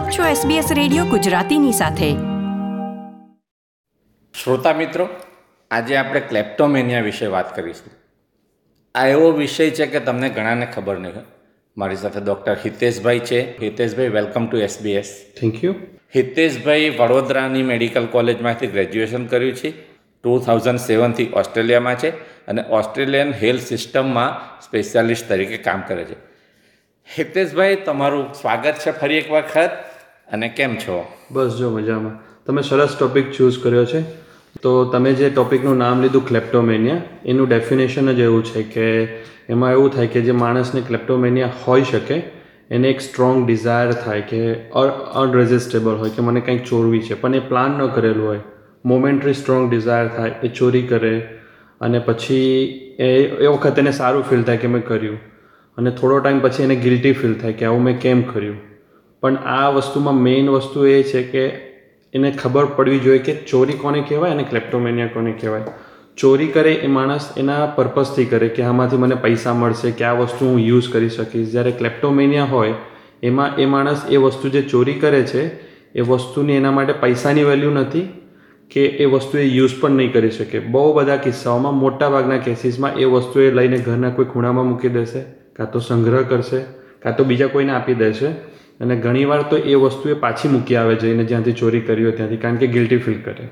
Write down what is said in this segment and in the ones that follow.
આપ છો SBS radio ગુજરાતીની સાથે. શ્રોતા મિત્રો આજે આપણે ક્લેપ્ટોમેનિયા વિશે વાત કરીશું. આ એવો વિષય છે કે તમને ઘણાને ખબર નહીં હોય. મારી સાથે ડૉક્ટર હિતેશભાઈ છે. Hiteshbhai welcome to SBS thank you Hiteshbhai વડોદરાની મેડિકલ કોલેજમાંથી ગ્રેજ્યુએશન કર્યું છે. ટુ થાઉઝન્ડ સેવનથી ઓસ્ટ્રેલિયામાં છે અને ઓસ્ટ્રેલિયન હેલ્થ સિસ્ટમમાં સ્પેશિયાલિસ્ટ તરીકે કામ કરે છે. હિતેશભાઈ તમારું સ્વાગત છે ફરી એક વખત અને કેમ છો? બસ જો મજામાં. તમે સરસ ટોપિક ચૂઝ કર્યો છે. તો તમે જે ટોપિકનું નામ લીધું ક્લેપ્ટોમેનિયા એનું ડેફિનેશન જ એવું છે કે એમાં એવું થાય કે જે માણસને ક્લેપ્ટોમેનિયા હોઈ શકે, એને એક સ્ટ્રોંગ ડિઝાયર થાય કે અનરેઝિસ્ટેબલ હોય કે મને કંઈક ચોરવી છે. પણ એ પ્લાન ન કરેલું હોય. મોમેન્ટરી સ્ટ્રોંગ ડિઝાયર થાય, એ ચોરી કરે, અને પછી એ એ વખત એને સારું ફીલ થાય કે મેં કર્યું. અને થોડો ટાઈમ પછી એને ગિલ્ટી ફીલ થાય કે આવું મેં કેમ કર્યું. પણ આ વસ્તુમાં મેઇન વસ્તુ એ છે કે એને ખબર પડવી જોઈએ કે ચોરી કોને કહેવાય અને ક્લેપ્ટોમેનિયા કોને કહેવાય. ચોરી કરે એ માણસ એના પર્પઝથી કરે કે આમાંથી મને પૈસા મળશે કે આ વસ્તુ હું યુઝ કરી શકીશ. જ્યારે ક્લેપ્ટોમેનિયા હોય, એમાં એ માણસ એ વસ્તુ જે ચોરી કરે છે, એ વસ્તુની એના માટે પૈસાની વેલ્યુ નથી કે એ વસ્તુ એ યુઝ પણ નહીં કરી શકે. બહુ બધા કિસ્સાઓમાં મોટા ભાગના કેસીસમાં એ વસ્તુ એ લઈને ઘરના કોઈ ખૂણામાં મૂકી દેશે, કાં તો સંગ્રહ કરશે, કાં તો બીજા કોઈને આપી દેશે. અને ઘણીવાર તો એ વસ્તુ એ પાછી મૂકી આવે જઈને જ્યાંથી ચોરી કરી હોય ત્યાંથી કારણ કે ગિલ્ટી ફીલ કરે.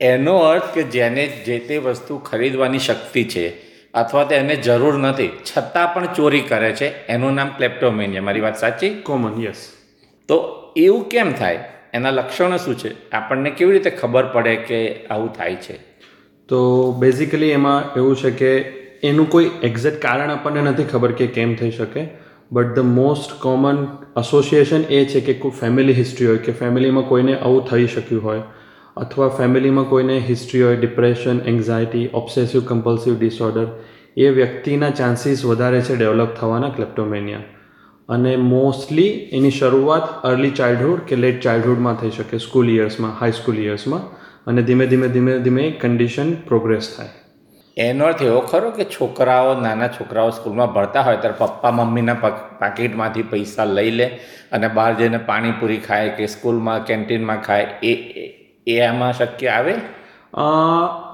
એનો અર્થ કે જેને જે તે વસ્તુ ખરીદવાની શક્તિ છે અથવા તો એને જરૂર નથી છતાં પણ ચોરી કરે છે એનું નામ ક્લેપ્ટોમેનિયા મારી વાત સાચી? કોમન યસ તો એવું કેમ થાય? એના લક્ષણો શું છે? આપણને કેવી રીતે ખબર પડે કે આવું થાય છે? તો બેઝિકલી એમાં એવું છે કે એનું કોઈ એક્ઝેક્ટ કારણ આપણને નથી ખબર કે કેમ થઈ શકે. But the most common association એ છે કે કોઈ ફેમિલી હિસ્ટ્રી હોય, કે ફેમિલીમાં કોઈને આવું થઈ શક્યું હોય, અથવા ફેમિલીમાં કોઈને હિસ્ટ્રી હોય depression anxiety obsessive compulsive disorder એ વ્યક્તિના ચાન્સીસ વધારે છે ડેવલપ થવાના ક્લેપ્ટોમેનિયા અને મોસ્ટલી એની શરૂઆત અર્લી ચાઇલ્ડહુડ કે લેટ ચાઇલ્ડહુડમાં થઈ શકે સ્કૂલ યર્સમાં હાઈ સ્કૂલ યર્સમાં અને ધીમે ધીમે ધીમે ધીમે કન્ડિશન પ્રોગ્રેસ થાય. એનો અર્થ એવો ખરો કે છોકરાઓ નાના છોકરાઓ સ્કૂલમાં ભણતા હોય ત્યારે પપ્પા મમ્મીના પાકીટમાંથી પૈસા લઈ લે અને બહાર જઈને પાણીપુરી ખાય કે સ્કૂલમાં કેન્ટીનમાં ખાય. એ એ- આમાં શક્ય આવે?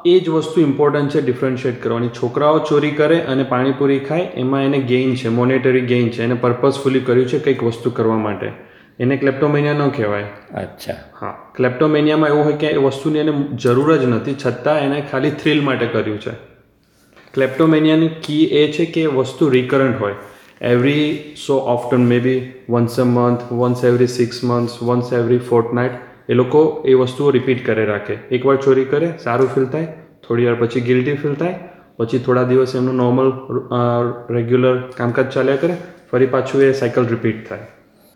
એ જ વસ્તુ ઇમ્પોર્ટન્ટ છે ડિફરન્શિએટ કરવાની. છોકરાઓ ચોરી કરે અને પાણીપુરી ખાય એમાં એને ગેઇન છે મોનેટરી ગેઇન છે. એને પર્પઝફુલી કર્યું છે કંઈક વસ્તુ કરવા માટે. એને ક્લેપ્ટોમેનિયા ન કહેવાય. અચ્છા. હા. ક્લેપ્ટોમેનિયામાં એવું હોય કે એ વસ્તુની એને જરૂર જ નથી છતાં એને ખાલી થ્રિલ માટે કર્યું છે. ક્લેપ્ટોમેનિયાની કી એ છે કે વસ્તુ રિકરન્ટ હોય. Every so often may be once a month once every six months once every fortnight એ લોકો એ વસ્તુઓ રિપીટ કરે રાખે. એકવાર ચોરી કરે સારું ફીલ થાય થોડી વાર પછી ગિલ્ટી ફીલ થાય પછી થોડા દિવસ એમનું નોર્મલ રેગ્યુલર કામકાજ ચાલ્યા કરે ફરી પાછું એ સાયકલ રિપીટ થાય.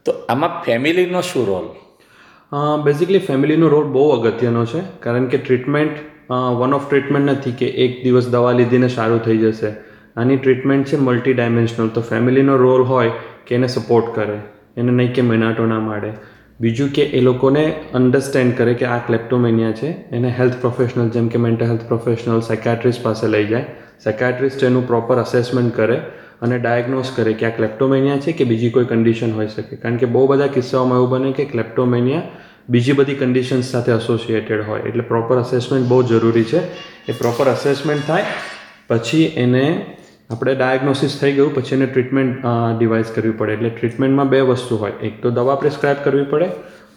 તો આમાં ફેમિલીનો શું રોલ બેઝિકલી ફેમિલીનો રોલ બહુ અગત્યનો છે કારણ કે ટ્રીટમેન્ટ વન ઓફ ટ્રીટમેન્ટ નથી કે એક દિવસ દવા લીધીને સારું થઈ જશે. આની ટ્રીટમેન્ટ છે મલ્ટી ડાયમેન્શનલ તો ફેમિલીનો રોલ હોય કે એને સપોર્ટ કરે, એને નહીં કે મેનાટો ના માડે બીજું કે એ લોકોને અન્ડરસ્ટેન્ડ કરે કે આ ક્લેપ્ટોમેનિયા છે, એને હેલ્થ પ્રોફેશનલ જેમ કે મેન્ટલ હેલ્થ પ્રોફેશનલ સાયકાટ્રિસ્ટ પાસે લઈ જાય. સાયકાટ્રિસ્ટ એનું પ્રોપર અસેસમેન્ટ કરે અને ડાયગ્નોઝ કરે કે આ ક્લેપ્ટોમેનિયા છે કે બીજી કોઈ કન્ડિશન હોઈ શકે. કારણ કે બહુ બધા કિસ્સાઓમાં એવું બને કે ક્લેપ્ટોમેનિયા બીજી બધી કન્ડિશન્સ સાથે એસોસિએટેડ હોય. એટલે પ્રોપર અસેસમેન્ટ બહુ જરૂરી છે. એ પ્રોપર અસેસમેન્ટ થાય, પછી એને આપણે ડાયગ્નોસિસ થઈ ગયું, પછી એને ટ્રીટમેન્ટ ડિવાઇસ કરવી પડે. એટલે ટ્રીટમેન્ટમાં બે વસ્તુ હોય. એક તો દવા પ્રિસ્ક્રાઇબ કરવી પડે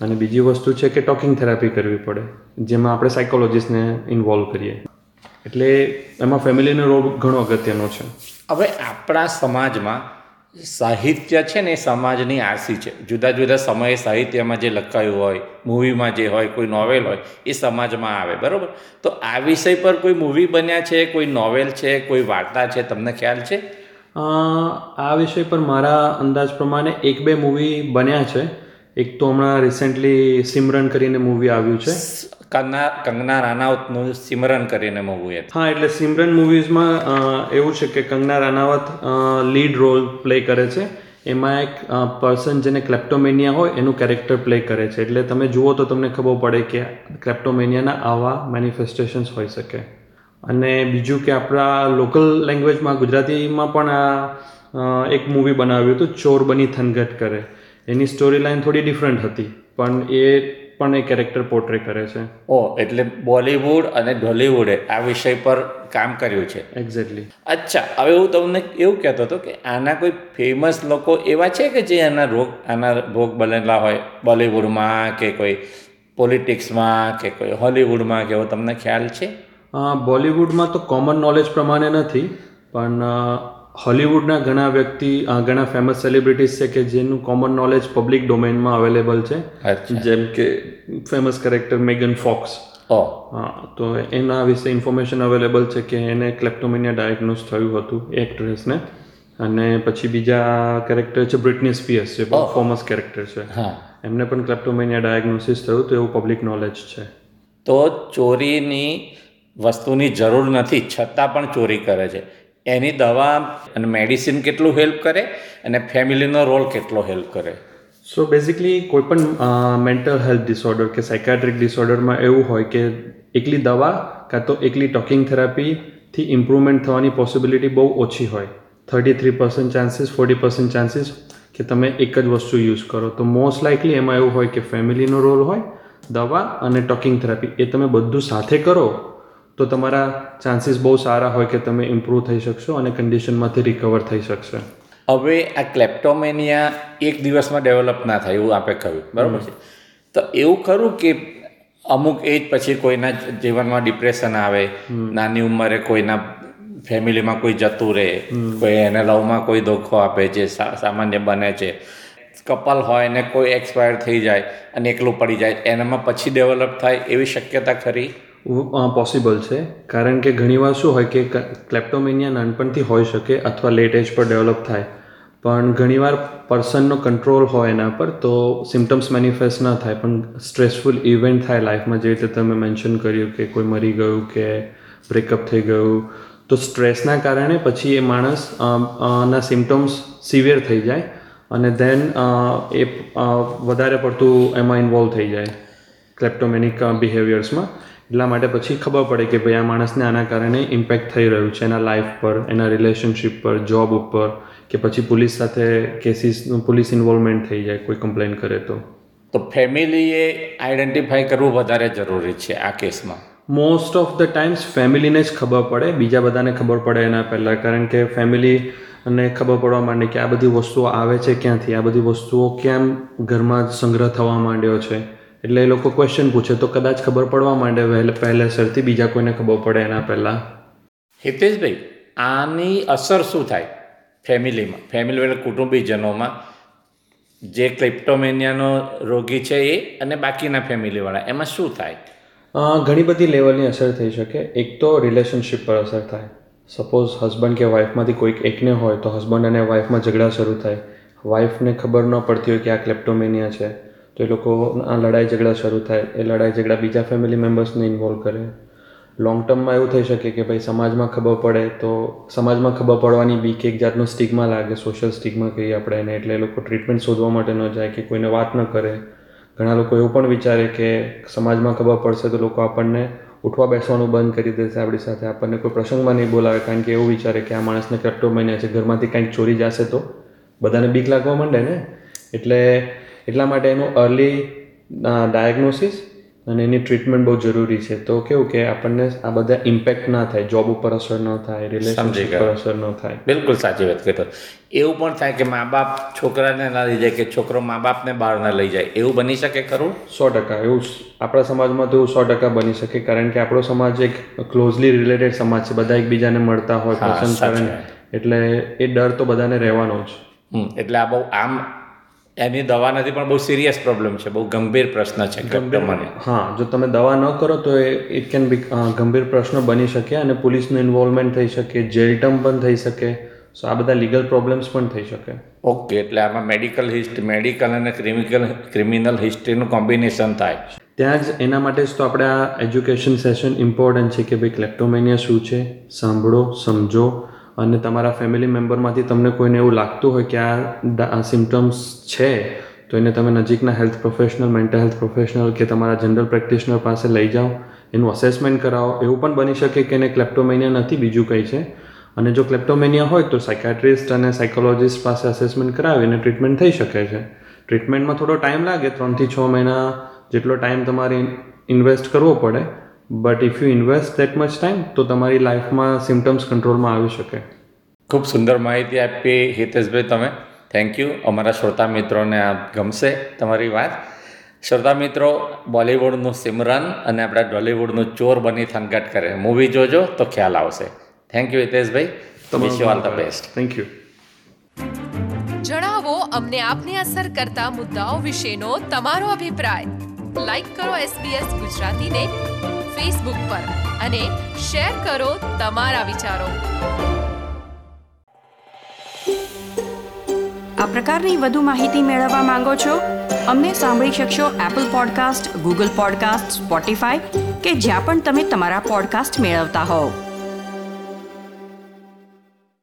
અને બીજી વસ્તુ છે કે ટોકિંગ થેરાપી કરવી પડે, જેમાં આપણે સાયકોલોજીસ્ટને ઇન્વોલ્વ કરીએ. એટલે એમાં ફેમિલીનો રોલ ઘણો અગત્યનો છે. હવે આપણા સમાજમાં સાહિત્ય છે ને એ સમાજની આરસી છે. જુદા જુદા સમયે સાહિત્યમાં જે લખાયું હોય, મૂવીમાં જે હોય, કોઈ નોવેલ હોય, એ સમાજમાં આવે, બરાબર? તો આ વિષય પર કોઈ મૂવી બન્યા છે, કોઈ નોવેલ છે, કોઈ વાર્તા છે, તમને ખ્યાલ છે? આ વિષય પર મારા અંદાજ પ્રમાણે એક બે મૂવી બન્યા છે. એક તો હમણાં રિસેન્ટલી સિમરન કરીને મૂવી આવ્યું છે. કંગના કંગના રાનાવતનું સિમરન કરીને મૂવી હતું. હા એટલે સિમરન મૂવીઝમાં એવું છે કે Kangana Ranaut lead role play કરે છે. એમાં એક પર્સન જેને ક્લેપ્ટોમેનિયા હોય એનું કેરેક્ટર પ્લે કરે છે. એટલે તમે જુઓ તો તમને ખબર પડે કે ક્લેપ્ટોમેનિયાના આવા મેનિફેસ્ટેશન્સ હોઈ શકે. અને બીજું કે આપણા લોકલ લેંગ્વેજમાં ગુજરાતીમાં પણ આ એક મૂવી બનાવ્યું હતું ચોર બની થનગટ કરે. એની સ્ટોરી લાઈન થોડી ડિફરન્ટ હતી પણ એ પણ એ કેરેક્ટર પોર્ટ્રે કરે છે. ઓ એટલે બોલિવૂડ અને ઢોલિવૂડે આ વિષય પર કામ કર્યું છે. એક્ઝેક્ટલી અચ્છા હવે હું તમને એવું કહેતો હતો કે આના કોઈ ફેમસ લોકો એવા છે કે જે આના રોગ આના ભોગ બનેલા હોય બોલિવૂડમાં કે કોઈ પોલિટિક્સમાં કે કોઈ હોલિવૂડમાં કે એવો તમને ખ્યાલ છે? બોલિવૂડમાં તો કોમન નોલેજ પ્રમાણે નથી પણ હોલિવૂડના ઘણા વ્યક્તિ ઘણા ફેમસ સેલિબ્રિટીઝ છે કે જેનું કોમન નોલેજ પબ્લિક ડોમેનમાં અવેલેબલ છે. જેમ કે ફેમસ કેરેક્ટર મેગન ફોક્સ તો એના વિશે ઇન્ફોર્મેશન અવેલેબલ છે કે એને ક્લેપ્ટોમિનિયા ડાયગ્નોઝ થયું હતું એક્ટ્રેસને અને પછી બીજા કેરેક્ટર છે બ્રિટની સ્પિયર્સ છે બહુ ફેમસ કેરેક્ટર છે. હા. એમને પણ ક્લેપ્ટોમિનિયા ડાયગ્નોસિસ થયું તો એવું પબ્લિક નોલેજ છે. તો ચોરીની વસ્તુની જરૂર નથી છતાં પણ ચોરી કરે છે. એની દવા અને મેડિસિન કેટલું હેલ્પ કરે અને ફેમિલીનો રોલ કેટલો હેલ્પ કરે. સો બેઝિકલી કોઈ પણ મેન્ટલ હેલ્થ ડિસઓર્ડર કે સાયકાટ્રિક ડિસઓર્ડરમાં એવું હોય કે એકલી દવા કાં તો એકલી ટોકિંગ થેરાપીથી ઇમ્પ્રુવમેન્ટ થવાની પોસિબિલિટી બહુ ઓછી હોય. Thirty three percent chances forty percent chances કે તમે એક જ વસ્તુ યુઝ કરો. તો મોસ્ટ લાઇકલી એમાં એવું હોય કે ફેમિલીનો રોલ હોય, દવા અને ટોકિંગ થેરાપી એ તમે બધું સાથે કરો તો તમારા ચાન્સીસ બહુ સારા હોય કે તમે ઇમ્પ્રૂવ થઈ શકશો અને કન્ડિશનમાંથી રિકવર થઈ શકશે. હવે આ ક્લેપ્ટોમેનિયા એક દિવસમાં ડેવલપ ના થાય એવું આપે કહ્યું. બરાબર છે? તો એવું ખરું કે અમુક એજ પછી કોઈના જીવનમાં ડિપ્રેશન આવે નાની ઉંમરે કોઈના ફેમિલીમાં કોઈ જતું રહે કોઈ એને લવમાં કોઈ ધોખો આપે જે સામાન્ય બને છે. કપલ હોય ને કોઈ એક્સપાયર થઈ જાય અને એકલું પડી જાય એનામાં પછી ડેવલપ થાય એવી શક્યતા ખરી? પોસિબલ છે. કારણ કે ઘણીવાર શું હોય કે ક્લેપ્ટોમેનિયા નાનપણથી હોઈ શકે અથવા લેટ એજ પર ડેવલપ થાય. પણ ઘણીવાર પર્સનનો કંટ્રોલ હોય એના પર તો સિમ્ટમ્સ મેનિફેસ્ટ ના થાય. પણ સ્ટ્રેસફુલ ઇવેન્ટ થાય લાઈફમાં જે રીતે તમે મેન્શન કર્યું કે કોઈ મરી ગયું કે બ્રેકઅપ થઈ ગયું, તો સ્ટ્રેસના કારણે પછી એ માણસ ના સિમ્ટમ્સ સિવિયર થઈ જાય અને દેન એ વધારે પડતું એમાં ઇન્વોલ્વ થઈ જાય. ક્લેપ્ટોમેનિક બિહેવિયર્સમાં એટલા માટે પછી ખબર પડે કે ભાઈ આ માણસને આના કારણે ઇમ્પેક્ટ થઈ રહ્યું છે એના લાઈફ પર એના રિલેશનશિપ પર જોબ ઉપર કે પછી પોલીસ સાથે કેસીસનું પોલીસ ઇન્વોલ્વમેન્ટ થઈ જાય કોઈ કમ્પ્લેન કરે તો. તો ફેમિલીએ આઈડેન્ટિફાઈ કરવું વધારે જરૂરી છે આ કેસમાં? મોસ્ટ ઓફ ધ ટાઈમ્સ ફેમિલીને જ ખબર પડે બીજા બધાને ખબર પડે એના પહેલાં કારણ કે ફેમિલી અને ખબર પડવા માંડે કે આ બધી વસ્તુઓ આવે છે ક્યાંથી આ બધી વસ્તુઓ કેમ ઘરમાં સંગ્રહ થવા માંડ્યો છે. એટલે એ લોકો ક્વેશ્ચન પૂછે તો કદાચ ખબર પડવા માંડે વહેલે પહેલેસરથી બીજા કોઈને ખબર પડે એના પહેલાં. હિતેશભાઈ આની અસર શું થાય ફેમિલીમાં? ફેમિલી એટલે કુટુંબીજનોમાં. જે ક્લિપ્ટોમેનિયાનો રોગી છે એ અને બાકીના ફેમિલીવાળા એમાં શું થાય? ઘણી બધી લેવલની અસર થઈ શકે. એક તો રિલેશનશિપ પર અસર થાય. સપોઝ હસબન્ડ કે વાઈફમાંથી કોઈક એકને હોય તો હસબન્ડ અને વાઈફમાં ઝઘડા શરૂ થાય. વાઈફને ખબર ન પડતી હોય કે આ ક્લેપ્ટોમેનિયા છે. તો એ લોકો આ લડાઈ ઝઘડા શરૂ થાય. એ લડાઈ ઝઘડા બીજા ફેમિલી મેમ્બર્સને ઇન્વોલ્વ કરે. લોંગ ટર્મમાં એવું થઈ શકે કે ભાઈ સમાજમાં ખબર પડે તો સમાજમાં ખબર પડવાની બીક એક જાતનો સ્ટિગ્મા લાગે સોશિયલ સ્ટિગ્મા કહીએ આપણે એને. એટલે એ લોકો ટ્રીટમેન્ટ શોધવા માટે ન જાય કે કોઈને વાત ન કરે. ઘણા લોકો એવું પણ વિચારે કે સમાજમાં ખબર પડશે તો લોકો આપણને ઉઠવા બેસવાનું બંધ કરી દેશે આપણી સાથે. આપણને કોઈ પ્રસંગમાં નહીં બોલાવે કારણ કે એવું વિચારે કે આ માણસને ક્લેપ્ટોમેનિયા છે, ઘરમાંથી કંઈક ચોરી જશે તો બધાને બીક લાગવા માંડે ને? એટલે એટલા માટે એનું અર્લી ડાયગ્નોસિસ અને એની ટ્રીટમેન્ટ બહુ જરૂરી છે. તો કેવું કે આપણને આ બધા ઇમ્પેક્ટ ના થાય જોબ ઉપર અસર ન થાય રિલેશનશિપ પર અસર ન થાય. બિલકુલ સાચી વાત કહેતો એવું પણ થાય કે મા બાપ છોકરાને ના લઈ જાય કે છોકરો મા બાપને બહાર ના લઈ જાય. એવું બની શકે ખરું? સો ટકા. એવું આપણા સમાજમાં તો એવું સો ટકા બની શકે. કારણ કે આપણો સમાજ એક ક્લોઝલી રિલેટેડ સમાજ છે. બધા એકબીજાને મળતા હોય કરે એટલે એ ડર તો બધાને રહેવાનો જ. એટલે આ બહુ આમ એની દવા નથી પણ બહુ સિરિયસ પ્રોબ્લેમ છે બહુ ગંભીર પ્રશ્ન છે ક્લેપ્ટોમેનિયા હા જો તમે દવા ન કરો તો એ ઇટ કેન બી ગંભીર પ્રશ્ન બની શકે અને પોલીસનું ઇન્વોલ્વમેન્ટ થઈ શકે જેલ ટર્મ પણ થઈ શકે. સો આ બધા લીગલ પ્રોબ્લેમ્સ પણ થઈ શકે. ઓકે એટલે આમાં મેડિકલ હિસ્ટ્રી મેડિકલ અને ક્રિમિકલ ક્રિમિનલ હિસ્ટ્રીનું કોમ્બિનેશન થાય. ત્યાં જ એના માટે જ તો આપણે આ એજ્યુકેશન સેશન ઇમ્પોર્ટન્ટ છે કે ભાઈ ક્લેપ્ટોમેનિયા શું છે? સાંભળો સમજો. અને તમારા ફેમિલી મેમ્બરમાંથી તમને કોઈને એવું લાગતું હોય કે આ સિમ્ટમ્સ છે, તો એને તમે નજીકના health professional mental health professional કે તમારા જનરલ પ્રેક્ટિશનર પાસે લઈ જાઓ, એનું અસેસમેન્ટ કરાવો. એવું પણ બની શકે કે એને ક્લેપ્ટોમેનિયા નથી, બીજું કંઈ છે. અને જો ક્લેપ્ટોમેનિયા હોય તો સાયકાટ્રિસ્ટ અને સાયકોલોજિસ્ટ પાસે અસેસમેન્ટ કરાવીને ટ્રીટમેન્ટ થઈ શકે છે. ટ્રીટમેન્ટમાં થોડો ટાઈમ લાગે, ત્રણથી છ મહિના જેટલો ટાઈમ તમારે ઇન્વેસ્ટ કરવો પડે. But if you invest that much time તો તમારી લાઈફમાં સિમ્ટમ્સ કંટ્રોલમાં આવી શકે. ખૂબ સુંદર માહિતી આપી હિતેશભાઈ તમે. થેન્ક યુ અમારા શ્રોતા મિત્રોને આ ગમશે તમારી વાત. શ્રોતા મિત્રો બોલિવૂડનું સિમરન અને આપણા ડોલિવૂડનું ચોર બની થનગટ કરે. મૂવી જોજો તો ખ્યાલ આવશે. Thank you Hiteshbhai. Wish you all the best thank you જણાવો અમને આપને અસર કરતા મુદ્દાઓ વિશેનો તમારો અભિપ્રાય. લાઈક કરો એસબીએસ ગુજરાતીને. ફેસબુક પર અને શેર કરો તમારા વિચારો. આ પ્રકારની વધુ માહિતી મેળવવા માંગો છો? અમને સાંભળી શકશો Apple podcast Google podcast Spotify કે જ્યાં પણ તમે તમારા પોડકાસ્ટ મેળવતા હોવ.